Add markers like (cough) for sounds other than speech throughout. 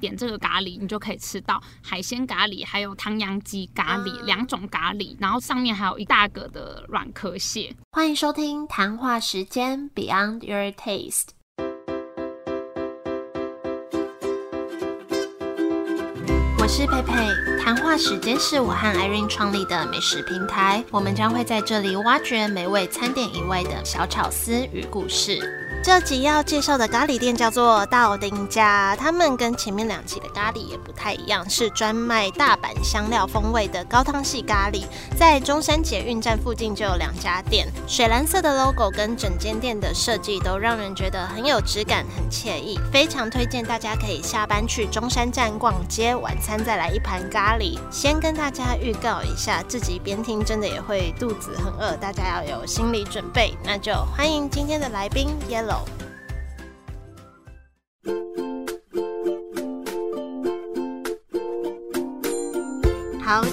点这个咖喱，你就可以吃到海鲜咖喱，还有汤阳鸡咖喱两种咖喱，然后上面还有一大个的软壳蟹。欢迎收听谈话时间 Beyond Your Taste。我是佩佩，谈话时间是我和 Irene 创立的美食平台，我们将会在这里挖掘美味餐点以外的小巧思与故事。这集要介绍的咖喱店叫做道丁家，他们跟前面两期的咖喱也不太一样，是专卖大阪香料风味的高汤系咖喱。在中山捷运站附近就有两家店，水蓝色的 logo 跟整间店的设计都让人觉得很有质感、很惬意，非常推荐大家可以下班去中山站逛街，晚餐再来一盘咖喱。先跟大家预告一下，自己边听真的也会肚子很饿，大家要有心理准备。那就欢迎今天的来宾 Yellow。好，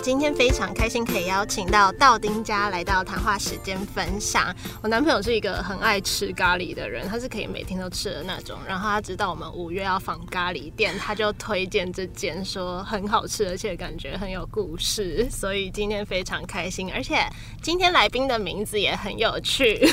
今天非常开心可以邀请到道丁家来到谈话时间分享。我男朋友是一个很爱吃咖喱的人，他是可以每天都吃的那种。然后他知道我们五月要访咖喱店，他就推荐这间，说很好吃，而且感觉很有故事。所以今天非常开心，而且今天来宾的名字也很有趣，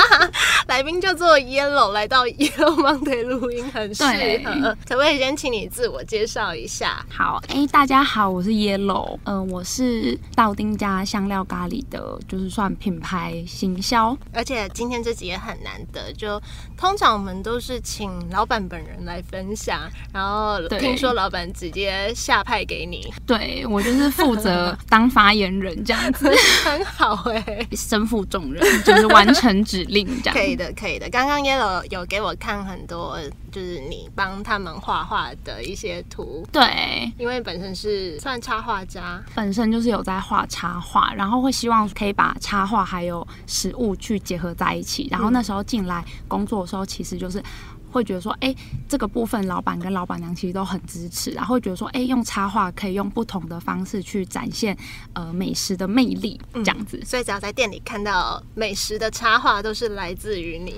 (laughs) 来宾叫做 Yellow，来到 Yellow Monday 录音很适合。可不可以先请你自我介绍一下？好，哎，大家好，我是 Yellow。嗯，我是道丁家香料咖喱的，就是算品牌行销。而且今天这集也很难得，就通常我们都是请老板本人来分享，然后听说老板直接下派给你。对我就是负责当发言人这样子，(laughs) 很好哎，身负重任，就是完成指令这样。(laughs) 可以的，可以的。刚刚 Yellow 有给我看很多，就是你帮他们画画的一些图。对，因为本身是算插画家。本身就是有在画插画，然后会希望可以把插画还有实物去结合在一起。然后那时候进来工作的时候，其实就是会觉得说，哎，这个部分老板跟老板娘其实都很支持，然后会觉得说，哎，用插画可以用不同的方式去展现呃美食的魅力，这样子。所以只要在店里看到美食的插画，都是来自于你。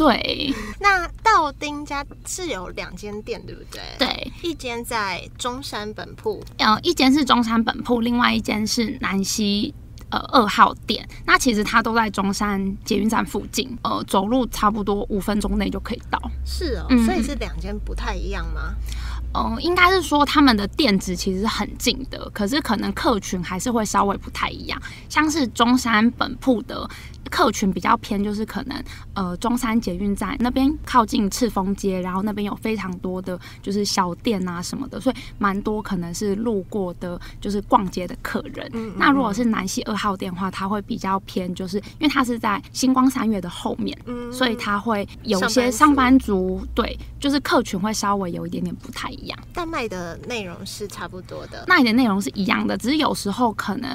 对，那道丁家是有两间店，对不对？对，一间在中山本铺，呃，一间是中山本铺，另外一间是南溪呃二号店。那其实它都在中山捷运站附近，呃，走路差不多五分钟内就可以到。是哦，所以是两间不太一样吗？嗯，应该是说他们的店址其实很近的，可是可能客群还是会稍微不太一样。像是中山本铺的客群比较偏，就是可能呃中山捷运站那边靠近赤峰街，然后那边有非常多的就是小店啊什么的，所以蛮多可能是路过的，就是逛街的客人。那如果是南溪二号店的话，它会比较偏，就是因为它是在星光三月的后面，所以它会有些上班族，对，就是客群会稍微有一点点不太一样，但卖的内容是差不多的，卖的内容是一样的，只是有时候可能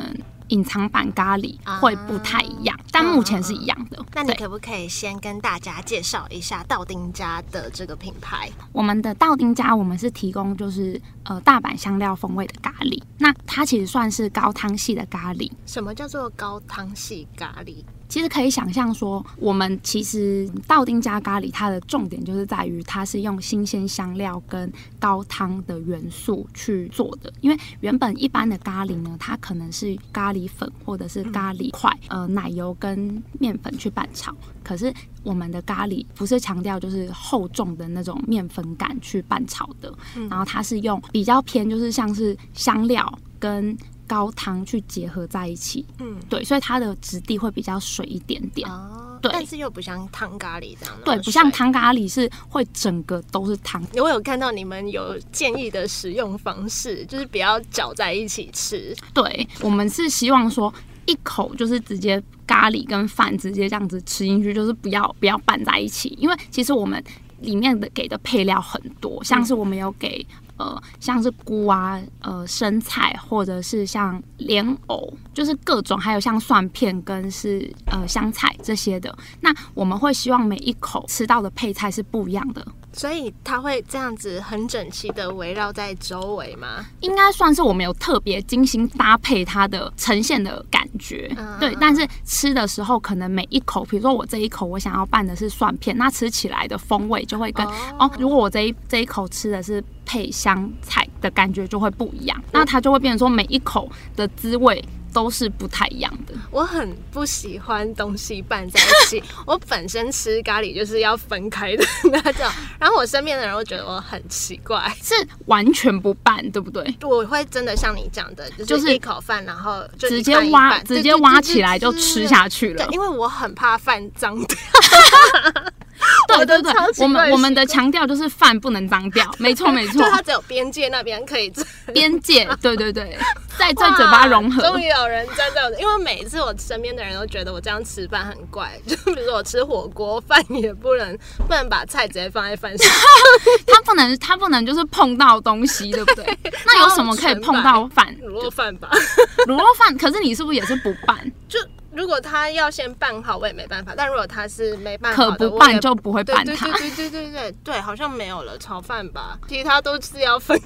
隐藏版咖喱会不太一样，但目前是一样的。那你可不可以先跟大家介绍一下道丁家的这个品牌？我们的道丁家，我们是提供就是呃大阪香料风味的咖喱，那它其实算是高汤系的咖喱。什么叫做高汤系咖喱？其实可以想象说，我们其实道丁家咖喱，它的重点就是在于它是用新鲜香料跟高汤的元素去做的。因为原本一般的咖喱呢，它可能是咖喱粉或者是咖喱块，呃，奶油跟面粉去拌炒。可是我们的咖喱不是强调就是厚重的那种面粉感去拌炒的，然后它是用比较偏就是像是香料跟。高汤去结合在一起，嗯，对，所以它的质地会比较水一点点，哦，对，但是又不像汤咖喱这样，对，不像汤咖喱是会整个都是汤。我有看到你们有建议的使用方式，就是不要搅在一起吃。对，我们是希望说一口就是直接咖喱跟饭直接这样子吃进去，就是不要不要拌在一起，因为其实我们里面的给的配料很多，像是我们有给。呃，像是菇啊，呃，生菜，或者是像莲藕，就是各种，还有像蒜片跟是呃香菜这些的。那我们会希望每一口吃到的配菜是不一样的。所以它会这样子很整齐的围绕在周围吗？应该算是我们有特别精心搭配它的呈现的感觉，嗯对。但是吃的时候，可能每一口，比如说我这一口我想要拌的是蒜片，那吃起来的风味就会跟哦哦如果我这一这一口吃的是配香菜的感觉就会不一样，那它就会变成说每一口的滋味都是不太一样的。我很不喜欢东西拌在一起，(laughs) 我本身吃咖喱就是要分开的那种，然后我身边的人会觉得我很奇怪。是完全不拌，对不对？我会真的像你讲的，就就是是一口饭，然后就直接挖，直接挖起来就吃下去。去了对，。因为我很怕饭脏掉。(laughs) (laughs) 对对对我们我们的强调就是饭不能脏掉，(laughs) 没错没错就，它只有边界那边可以吃。边界，(laughs) 对对对，在在嘴巴融合哇，终于有人站在我的，因为每一次我身边的人都觉得我这样吃饭很怪，就比如说我吃火锅，饭也不能不能把菜直接放在饭上，它不能它不能就是碰到东西，对不对？那有什么可以碰到饭？卤肉饭吧。卤肉饭，可是你是不是也是不拌？就如果他要先拌好，我也没办法。但如果他是没拌可好的，不就不会对拌它。对对对对对对对，好像没有了炒饭吧，其他都是要分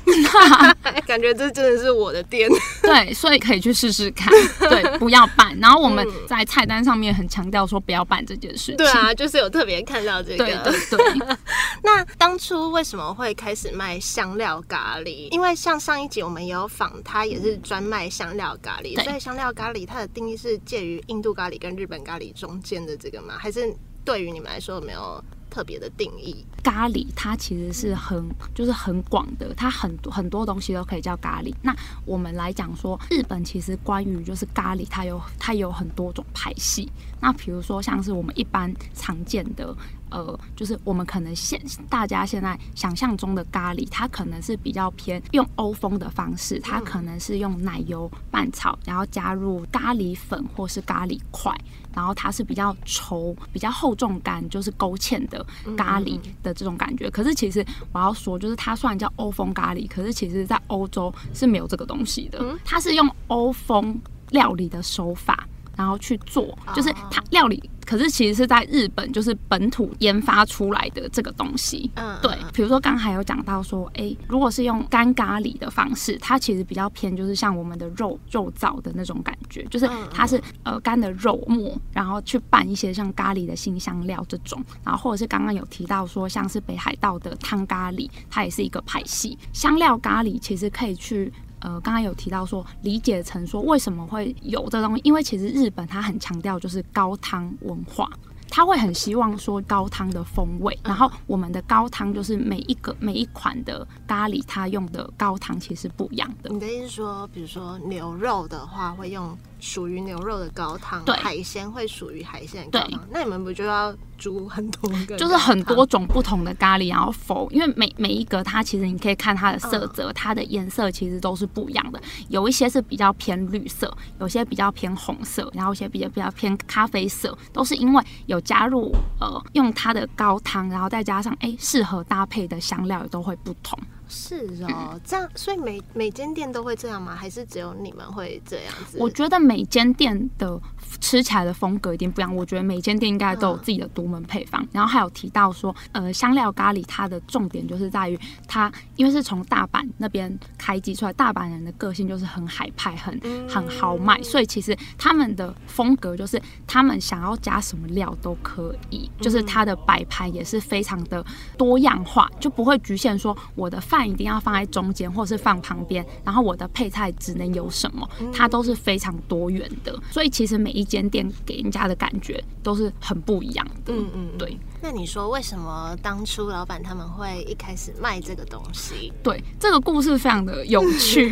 开。感觉这真的是我的店。对，所以可以去试试看。对，不要办。然后我们嗯在菜单上面很强调说不要办这件事情。对啊，就是有特别看到这个。对对对，那当初为什么会开始卖香料咖喱？因为像上一集我们也有访，他也是专卖香料咖喱，所以香料咖喱它的定义是介于印印度咖喱跟日本咖喱中间的这个吗？还是对于你们来说有没有特别的定义？咖喱它其实是很就是很广的，它很多很多东西都可以叫咖喱。那我们来讲说，日本其实关于就是咖喱，它有它有很多种派系。那比如说像是我们一般常见的。呃，就是我们可能现大家现在想象中的咖喱，它可能是比较偏用欧风的方式，它可能是用奶油拌炒，然后加入咖喱粉或是咖喱块，然后它是比较稠、比较厚重感，就是勾芡的咖喱的这种感觉。可是其实我要说，就是它虽然叫欧风咖喱，可是其实在欧洲是没有这个东西的，它是用欧风料理的手法。然后去做，就是它料理，可是其实是在日本就是本土研发出来的这个东西。嗯，对，比如说刚才有讲到说，诶，如果是用干咖喱的方式，它其实比较偏就是像我们的肉肉燥的那种感觉，就是它是呃干的肉末，然后去拌一些像咖喱的新香料这种，然后或者是刚刚有提到说像是北海道的汤咖喱，它也是一个派系。香料咖喱其实可以去。呃，刚刚有提到说，理解成说为什么会有这东西，因为其实日本它很强调就是高汤文化，他会很希望说高汤的风味，然后我们的高汤就是每一个每一款的咖喱，它用的高汤其实不一样的。你的意思说，比如说牛肉的话，会用属于牛肉的高汤；对海鲜会属于海鲜的高汤。那你们不就要煮很多个？就是很多。种不同的咖喱，然后否，因为每每一个它其实你可以看它的色泽，它的颜色其实都是不一样的。有一些是比较偏绿色，有些比较偏红色，然后有些比较比较偏咖啡色，都是因为有加入呃用它的高汤，然后再加上哎适合搭配的香料也都会不同。是哦，这样，所以每每间店都会这样吗？还是只有你们会这样子？我觉得每间店的吃起来的风格一定不一样。我觉得每间店应该都有自己的独门配方。然后还有提到说，呃，香料咖喱它的重点就是在于它，因为是从大阪那边开机出来，大阪人的个性就是很海派，很很豪迈，所以其实他们的风格就是他们想要加什么料都可以，就是它的摆盘也是非常的多样化，就不会局限说我的饭一定要放在中间或是放旁边，然后我的配菜只能有什么，它都是非常多元的。所以其实每一间店给人家的感觉都是很不一样的。嗯嗯，对。那你说为什么当初老板他们会一开始卖这个东西？对，这个故事非常的有趣，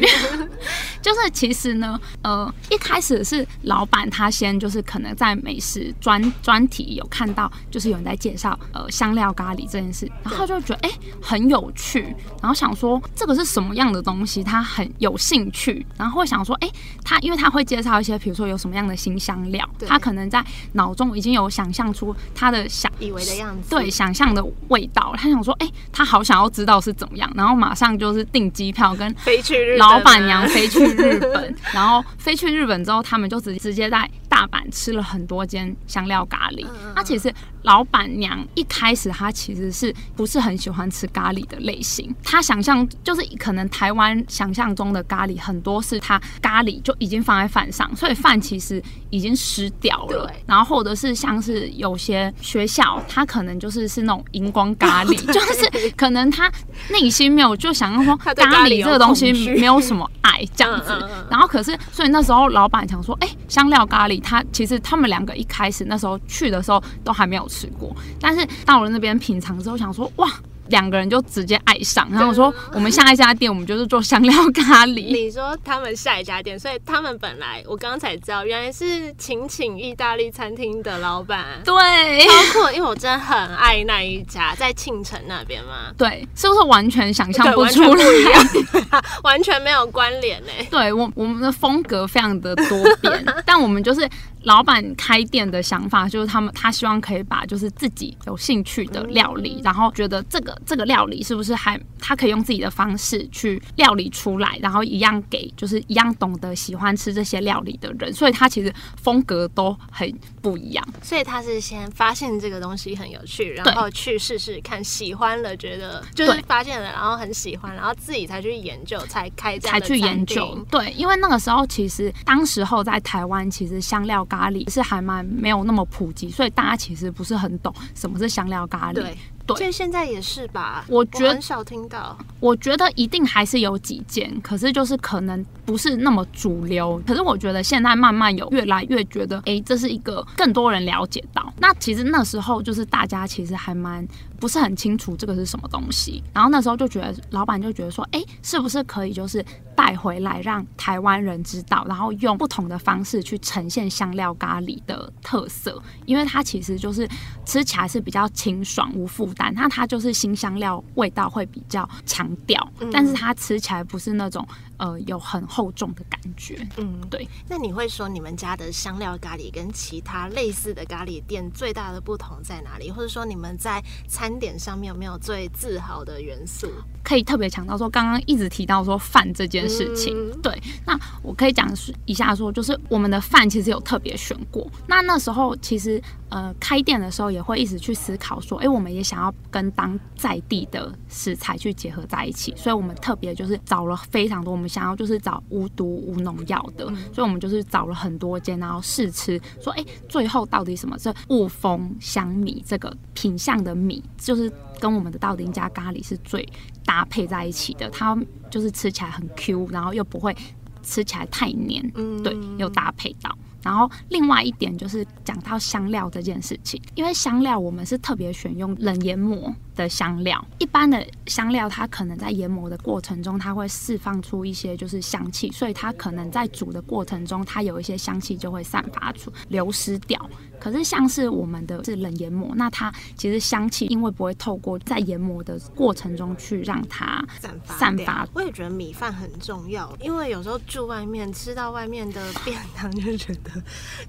(laughs) 就是其实呢，呃，一开始是老板他先就是可能在美食专专题有看到，就是有人在介绍呃香料咖喱这件事，然后他就觉得哎、很有趣，然后想说这个是什么样的东西，他很有兴趣，然后会想说哎、他因为他会介绍一些比如说有什么样的新香料，他可能在脑中已经有想象出他的想以为的样子？对想象的味道，他想说，哎、他好想要知道是怎么样，然后马上就是订机票跟飞去日本老板娘飞去日本，然后飞去日本之后，他们就直直接在大大阪吃了很多间香料咖喱。那其实老板娘一开始她其实是不是很喜欢吃咖喱的类型？她想象就是可能台湾想象中的咖喱很多是她咖喱就已经放在饭上，所以饭其实已经湿掉了。然后或者是像是有些学校，它可能就是是那种荧光咖喱，(laughs) 就是可能他内心没有就想要说咖喱这个东西没有什么爱这样子嗯嗯嗯。然后可是，所以那时候老板想说，哎、香料咖喱，他其实他们两个一开始那时候去的时候都还没有吃过，但是到了那边品尝之后，想说哇。两个人就直接爱上，然后我说我们下一家店我们就是做香料咖喱，(laughs) 你说他们下一家店，所以他们本来我刚刚才知道，原来是请请意大利餐厅的老板，对包括！因为我真的很爱那一家，在庆城那边嘛，对，是不是完全想象，不出来？(laughs) 完全没有关联呢。对我我们的风格非常的多变，(laughs) 但我们就是老板开店的想法，就是他们他希望可以把就是自己有兴趣的料理，然后觉得这个这个料理是不是还他可以用自己的方式去料理出来，然后一样给就是一样懂得喜欢吃这些料理的人，所以他其实风格都很不一样。所以他是先发现这个东西很有趣，然后去试试看，喜欢了，觉得就是发现了，然后很喜欢，然后自己才去研究，才开才去研究。，对，因为那个时候其实当时候在台湾，其实香料咖喱是还蛮没有那么普及，所以大家其实不是很懂什么是香料咖喱。对所以现在也是吧，我觉得很少听到。我觉得一定还是有几件，可是就是可能不是那么主流。可是我觉得现在慢慢有越来越觉得，诶，这是一个更多人了解到。那其实那时候就是大家其实还蛮不是很清楚这个是什么东西，然后那时候就觉得老板就觉得说，诶，是不是可以就是带回来让台湾人知道，然后用不同的方式去呈现香料咖喱的特色，因为它其实就是吃起来是比较清爽无负担，那它就是新香料味道会比较强调，但是它吃起来不是那种呃有很厚重的感觉。嗯，对。那你会说你们家的香料咖喱跟其他类似的咖喱店最大的不同在哪里？或者说你们在餐点上面有没有最自豪的元素？可以特别强调说，刚刚一直提到说饭这件事情，嗯对，那我可以讲一下说，就是我们的饭其实有特别选过。那那时候其实呃开店的时候也会一直去思考说，哎、我们也想要跟当在地的食材去结合在一起，所以我们特别就是找了非常多，我们想要就是找无毒无农药的，所以我们就是找了很多间，然后试吃，说，哎、最后到底什么是雾峰香米这个品相的米，就是跟我们的道丁加咖喱是最搭配在一起的，它就是吃起来很 Q，然后又不会吃起来太黏，嗯对，有搭配到。然后另外一点就是讲到香料这件事情，因为香料我们是特别选用冷研磨的香料，一般的香料它可能在研磨的过程中，它会释放出一些就是香气，所以它可能在煮的过程中，它有一些香气就会散发出流失掉。可是像是我们的是冷研磨，那它其实香气因为不会透过在研磨的过程中去让它散发散发我也觉得米饭很重要，因为有时候住外面吃到外面的便当，就觉得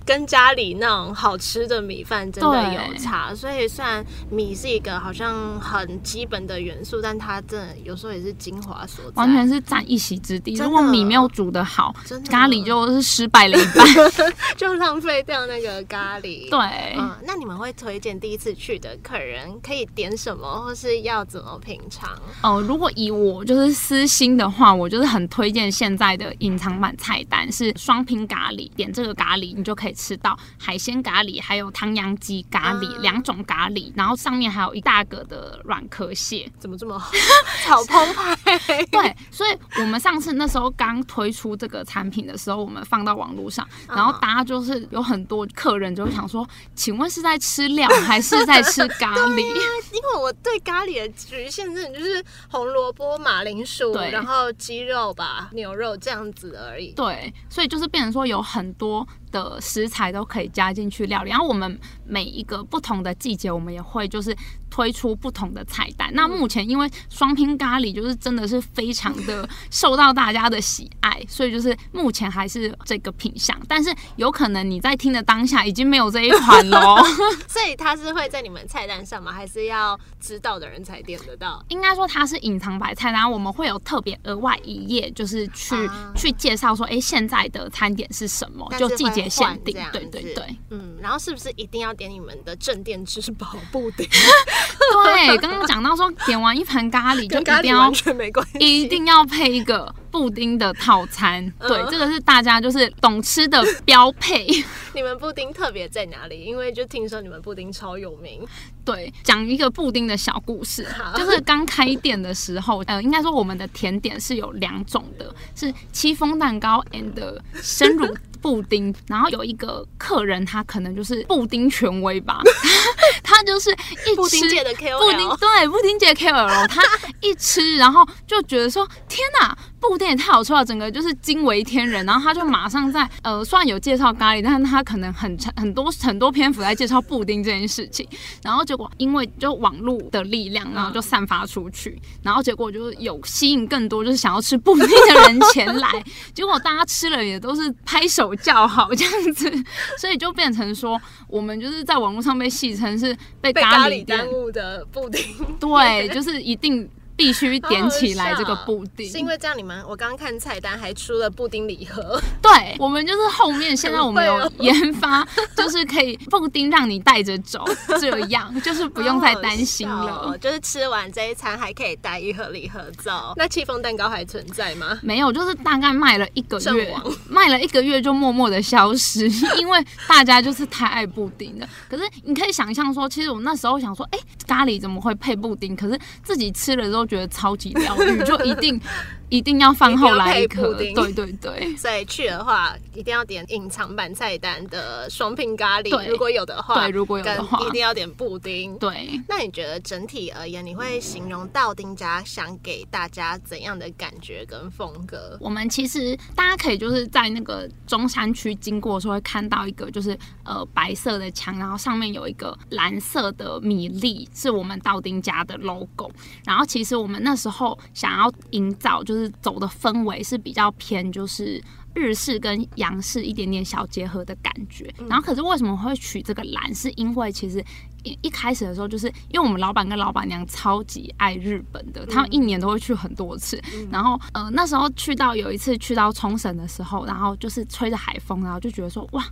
跟家里那种好吃的米饭真的有差。所以虽然米是一个好像很基本的元素，但它真的有时候也是精华所在。完全是占一席之地。如果米没有煮得好，的咖喱就是失败了一半。(laughs) 就浪费掉那个咖喱。(laughs) 对，嗯，那你们会推荐第一次去的客人可以点什么，或是要怎么品尝？哦，如果以我就是私心的话，我就是很推荐现在的隐藏版菜单是双拼咖喱，点这个咖喱你就可以吃到海鲜咖喱，还有汤阳鸡咖喱嗯两种咖喱，然后上面还有一大个的软壳蟹。怎么这么好？(laughs) 好澎湃？(laughs) 对，所以我们上次那时候刚推出这个产品的时候，我们放到网络上，然后大家就是有很多客人就会想说，请问是在吃料还是在吃咖喱？(laughs) 因为我对咖喱的局限真的就是红萝卜、马铃薯，然后鸡肉吧、牛肉这样子而已。对，所以就是变成说有很多的食材都可以加进去料理，然后我们每一个不同的季节，我们也会就是推出不同的菜单。那目前因为双拼咖喱就是真的是非常的受到大家的喜爱，所以就是目前还是这个品相，但是有可能你在听的当下已经没有这一款喽。(laughs) (laughs) 所以它是会在你们菜单上吗？还是要知道的人才点得到？应该说它是隐藏白菜，然后我们会有特别额外一页，就是去、啊去介绍说，哎，现在的餐点是什么，就季节节限定，对对对嗯，然后是不是一定要点你们的镇店之宝布丁？(laughs) 对。刚刚讲到说，点完一盘咖喱就一定要完全没关系，一定要配一个布丁的套餐，对，嗯这个是大家就是懂吃的标配。(laughs) 你们布丁特别在哪里？因为就听说你们布丁超有名，对，讲一个布丁的小故事，就是刚开店的时候，呃，应该说我们的甜点是有两种的，是戚风蛋糕 and 生乳布丁。然后有一个客人，他可能就是布丁权威吧，(laughs) 他就是一吃布丁界的布丁 KOL，对布丁界 KOL，他一吃，然后就觉得说天哪，布丁也太好吃了，整个就是惊为天人。然后他就马上在呃，虽然有介绍咖喱，但是他可能很长很多很多篇幅在介绍布丁这件事情。然后结果因为就网络的力量，然后就散发出去，然后结果就是有吸引更多就是想要吃布丁的人前来。结果大家吃了也都是拍手叫好这样子，所以就变成说我们就是在网络上被戏称是被咖喱耽误的布丁。对，(laughs) 就是一定必须点起来这个布丁。是因为这样，你们我刚刚看菜单还出了布丁礼盒，(laughs) 对，我们就是后面现在我们有研发，就是可以布丁让你带着走，这样就是不用再担心了。就是吃完这一餐还可以带一盒礼盒走。那戚风蛋糕还存在吗？没有，就是大概卖了一个月，卖了一个月就默默的消失，(laughs) 因为大家就是太爱布丁了。可是你可以想象说，其实我那时候想说，哎、咖喱怎么会配布丁？可是自己吃了之后觉得超级疗愈，就一定一定要饭后来一颗。对对对。(laughs) 所以去的话，一定要点隐藏版菜单的双拼咖喱，对如果有的话，对如果有的话一定要点布丁。对，那你觉得整体而言，你会形容道丁家想给大家怎样的感觉跟风格？我们其实大家可以就是在那个中山区经过的时候，会看到一个就是呃白色的墙，然后上面有一个蓝色的米粒，是我们道丁家的 logo。然后其实我们那时候想要营造就是走的氛围是比较偏就是。日式跟洋式一点点小结合的感觉，然后可是为什么会取这个蓝？是因为其实一一开始的时候，就是因为我们老板跟老板娘超级爱日本的，他们一年都会去很多次。然后呃那时候去到有一次去到冲绳的时候，然后就是吹着海风，然后就觉得说哇。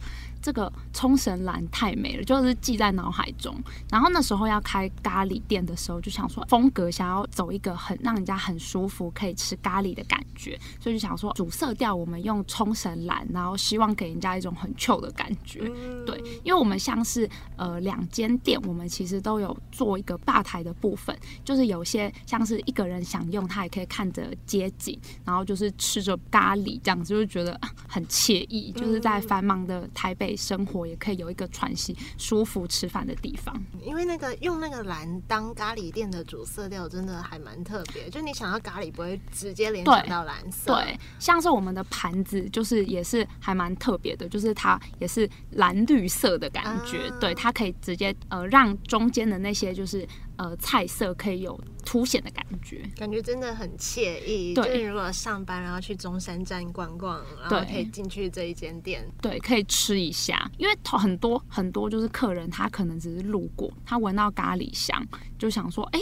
这个冲绳蓝太美了，就是记在脑海中。然后那时候要开咖喱店的时候，就想说风格想要走一个很让人家很舒服，可以吃咖喱的感觉，所以就想说主色调我们用冲绳蓝，然后希望给人家一种很 chill 的感觉。对，因为我们像是呃两间店，我们其实都有做一个吧台的部分，就是有些像是一个人享用，他也可以看着街景，然后就是吃着咖喱这样子，就是觉得啊很惬意，就是在繁忙的台北生活，也可以有一个喘息、舒服吃饭的地方。因为那个用那个蓝当咖喱店的主色调，真的还蛮特别。就你想到咖喱，不会直接联想到蓝色。对，像是我们的盘子，就是也是还蛮特别的，就是它也是蓝绿色的感觉，啊对，它可以直接呃让中间的那些就是呃菜色可以有凸显的感觉。感觉真的很惬意。对就是如果上班然后去中山站逛逛，然后可以进去这一间店，对，可以吃一下，因为头很多很多就是客人，他可能只是路过，他闻到咖喱香，就想说，哎、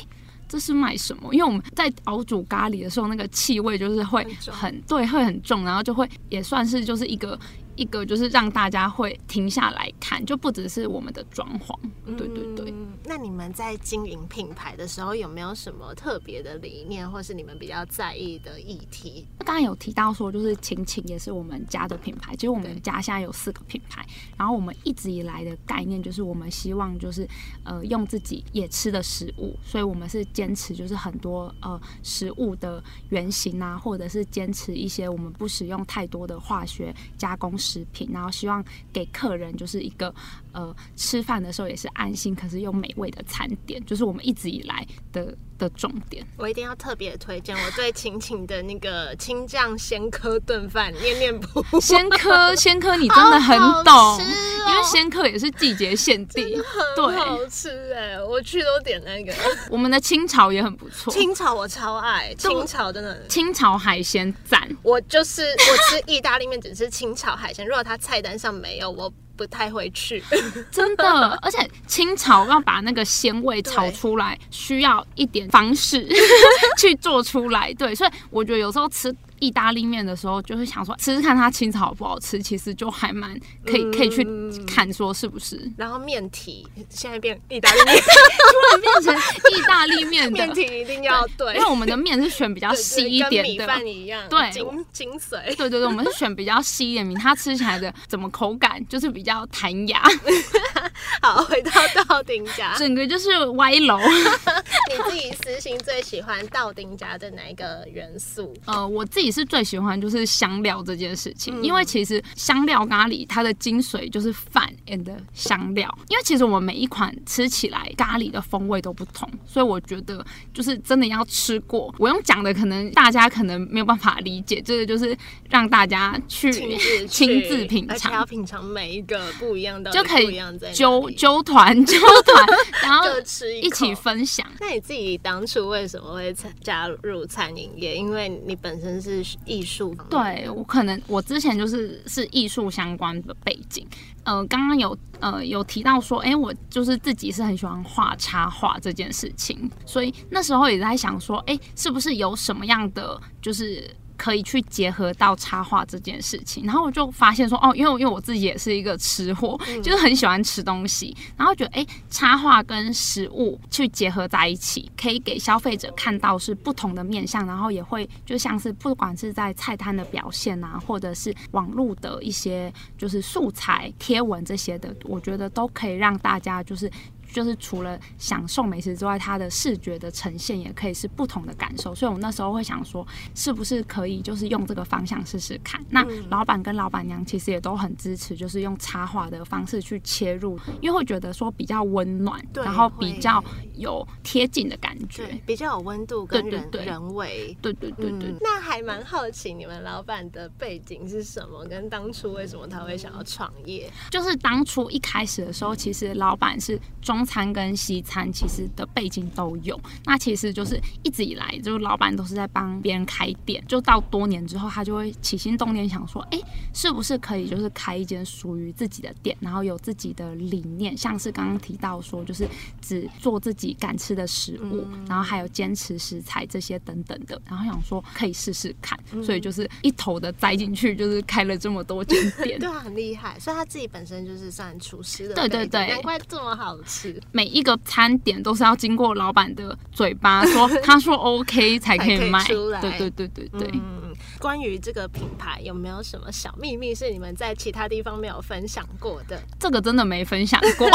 这是卖什么？因为我们在熬煮咖喱的时候，那个气味就是会很很对，会很重，然后就会也算是就是一个一个就是让大家会停下来看，就不只是我们的装潢，对对对。嗯那你们在经营品牌的时候，有没有什么特别的理念，或是你们比较在意的议题？刚刚有提到说，就是晴晴也是我们家的品牌。其实我们家现在有四个品牌，然后我们一直以来的概念就是，我们希望就是呃用自己也吃的食物，所以我们是坚持就是很多呃食物的原型啊，或者是坚持一些我们不使用太多的化学加工食品，然后希望给客人就是一个呃吃饭的时候也是安心，可是又美味的餐点，就是我们一直以来的的重点。我一定要特别推荐我对晴晴的那个青酱鲜科炖饭念念不忘。鲜科，鲜科，你真的很懂，好吃哦因为鲜科也是季节限定。很对，好吃哎、我去都点那个 (laughs) 我们的清炒也很不错，清炒，我超爱清炒，真的。清炒海鲜赞。我就是我吃意大利面只吃清炒海鲜，如果它菜单上没有，我不太会去。(laughs) 真的，而且清炒要把那个鲜味炒出来，需要一点方式 (laughs) 去做出来。对，所以我觉得有时候吃意大利面的时候，就是想说吃吃看它青草好不好吃，其实就还蛮可以可以去看说是不是。然后面体现在变意大利面，(laughs) 突然变成意大利面的面体一定要对，因为我们的面是选比较细一点的，米饭一样，对精精髓。对对对，我们是选比较细一点米，它吃起来的怎么口感就是比较弹牙。(laughs) 好，回到道丁家，整个就是歪楼。(laughs) 你自己私心最喜欢道丁家的哪一个元素？呃，我自己是最喜欢就是香料这件事情，因为其实香料咖喱它的精髓就是饭 and 香料。因为其实我们每一款吃起来咖喱的风味都不同，所以我觉得就是真的要吃过。我用讲的可能大家可能没有办法理解，这个就是让大家去亲自 (laughs) 品而且要尝。品尝每一个不一样的，就可以揪里揪团揪团，(laughs) (laughs) 然后吃一起分享。那你自己当初为什么会参加入餐饮业？因为你本身是艺术，对我可能我之前就是是艺术相关的背景，呃，刚刚有呃有提到说，哎、我就是自己是很喜欢画插画这件事情，所以那时候也在想说，哎、是不是有什么样的就是。可以去结合到插画这件事情，然后我就发现说，哦，因为因为我自己也是一个吃货，就是很喜欢吃东西，然后觉得哎，插画跟食物去结合在一起，可以给消费者看到是不同的面相，然后也会就像是不管是在菜单的表现啊，或者是网络的一些就是素材贴文这些的，我觉得都可以让大家就是。就是除了享受美食之外，它的视觉的呈现也可以是不同的感受。所以我那时候会想说，是不是可以就是用这个方向试试看？那老板跟老板娘其实也都很支持，就是用插画的方式去切入，因为会觉得说比较温暖，对然后比较有贴近的感觉。比较有温度跟人对对对人味。对对对对嗯，那还蛮好奇你们老板的背景是什么，跟当初为什么他会想要创业？就是当初一开始的时候，其实老板是中餐跟西餐，其实的背景都有。那其实就是一直以来，就是老板都是在帮别人开店。就到多年之后，他就会起心动念想说，哎、是不是可以就是开一间属于自己的店，然后有自己的理念，像是刚刚提到说，就是只做自己敢吃的食物，然后还有坚持食材这些等等的。然后想说可以试试看，所以就是一头的栽进去，就是开了这么多间店。(laughs) 对啊，很厉害，所以他自己本身就是算厨师的对对对难怪这么好吃。每一个餐点都是要经过老板的嘴巴 (laughs) 说，他说 OK 才可以以卖。出来对对对对对。嗯，关于这个品牌有没有什么小秘密是你们在其他地方没有分享过的？这个真的没分享过。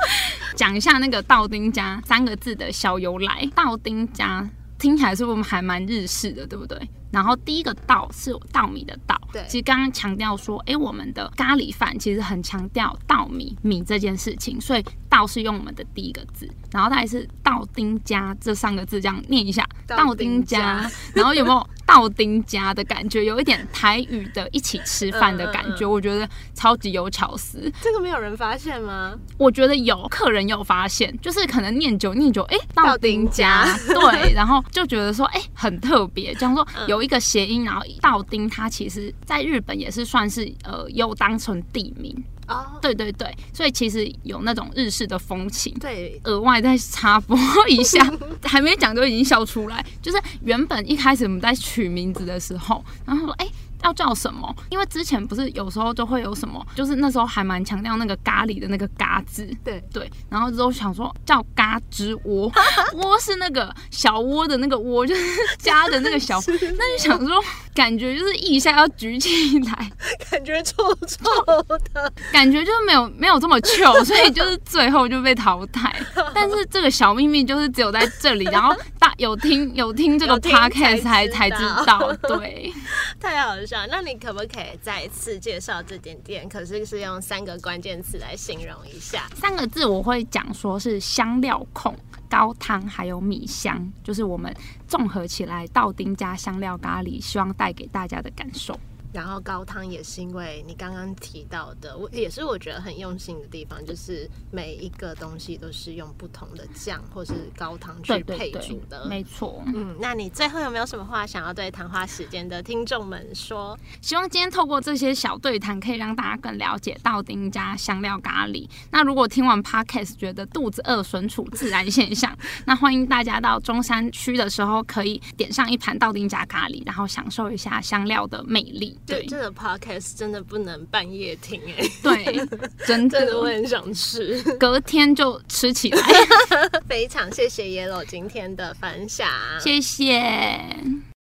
(laughs) 讲一下那个道丁家三个字的小由来。道丁家听起来是不是还蛮日式的，对不对？然后第一个稻是稻米的稻，对。其实刚刚强调说，诶，我们的咖喱饭其实很强调稻米米这件事情，所以稻是用我们的第一个字，然后再来是稻丁家这三个字这样念一下，道道丁丁家，然后有没有道丁家的感觉？有一点台语的一起吃饭的感觉，我觉得超级有巧思。这个没有人发现吗？我觉得有客人有发现，就是可能念久念久，哎、道丁丁家家 (laughs) 对，然后就觉得说，哎、很特别，这样说嗯有一个谐音，然后道丁它其实在日本也是算是呃又当成地名，哦，对对对，所以其实有那种日式的风情。对，额外再插播一下，(laughs) 还没讲就已经笑出来。就是原本一开始我们在取名字的时候，然后说，哎、要叫什么？因为之前不是有时候就会有什么，就是那时候还蛮强调那个咖喱的那个“咖”字，对对，然后之后想说叫“嘎吱窝”，窝是那个小窝的那个窝，就是 (laughs) 家的那个小，(laughs) 那就想说感觉就是腋下要举起来，(laughs) 感觉臭臭的。感觉就是没有没有这么糗，所以就是最后就被淘汰。但是这个小秘密就是只有在这里，然后大有听 (laughs) 有听这个 podcast 才才才知道，对。太好笑！那你可不可以再次介绍这间店？可是是用三个关键词来形容一下。三个字我会讲说是香料控、高汤还有米香，就是我们综合起来道丁加香料咖喱，希望带给大家的感受。然后高汤也是因为你刚刚提到的，我也是我觉得很用心的地方，就是每一个东西都是用不同的酱或是高汤去配煮的，没错。嗯，那你最后有没有什么话想要对谈话时间的听众们说？希望今天透过这些小对谈，可以让大家更了解道丁家香料咖喱。那如果听完 podcast 觉得肚子饿纯属自然现象，(laughs) 那欢迎大家到中山区的时候，可以点上一盘道丁家咖喱，然后享受一下香料的魅力。对，这个 podcast 真的不能半夜听哎。对，(laughs) 真的我很想吃，隔天就吃起来。(laughs) 非常谢谢 Yellow 今天的分享，谢谢。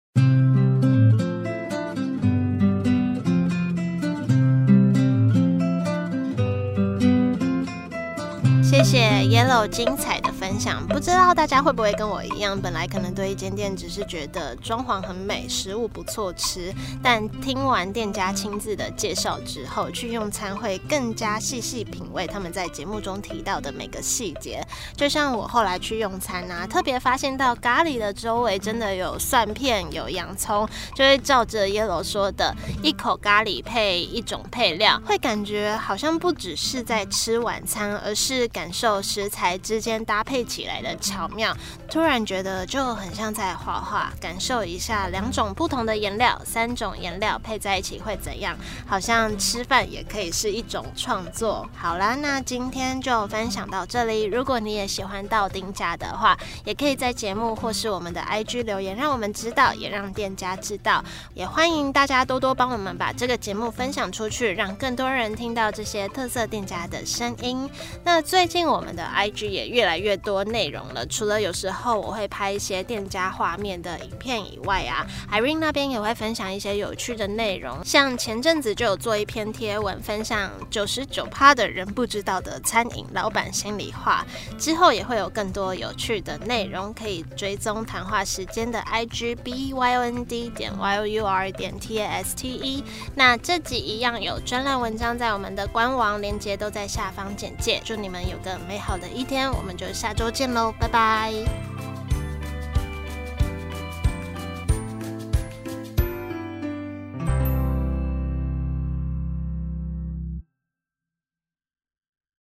谢谢 Yellow 精彩的分享，不知道大家会不会跟我一样，本来可能对一间店只是觉得装潢很美，食物不错吃，但听完店家亲自的介绍之后，去用餐会更加细细品味他们在节目中提到的每个细节。就像我后来去用餐啊，特别发现到咖喱的周围真的有蒜片、有洋葱，就会照着 Yellow 说的，一口咖喱配一种配料，会感觉好像不只是在吃晚餐，而是感。感受食材之间搭配起来的巧妙，突然觉得就很像在画画。感受一下两种不同的颜料，三种颜料配在一起会怎样？好像吃饭也可以是一种创作。好啦，那今天就分享到这里。如果你也喜欢到丁家的话，也可以在节目或是我们的 IG 留言，让我们知道，也让店家知道。也欢迎大家多多帮我们把这个节目分享出去，让更多人听到这些特色店家的声音。那最近我们的 IG 也越来越多内容了，除了有时候我会拍一些店家画面的影片以外啊，Irene 那边也会分享一些有趣的内容，像前阵子就有做一篇贴文，分享九十九趴的人不知道的餐饮老板心里话，之后也会有更多有趣的内容可以追踪谈话时间的 IG B Y O N D 点 Y O U R 点 T A S T E，那这集一样有专栏文章在我们的官网链接都在下方简介，祝你们有个。美好的一天，我们就下周见喽，拜拜。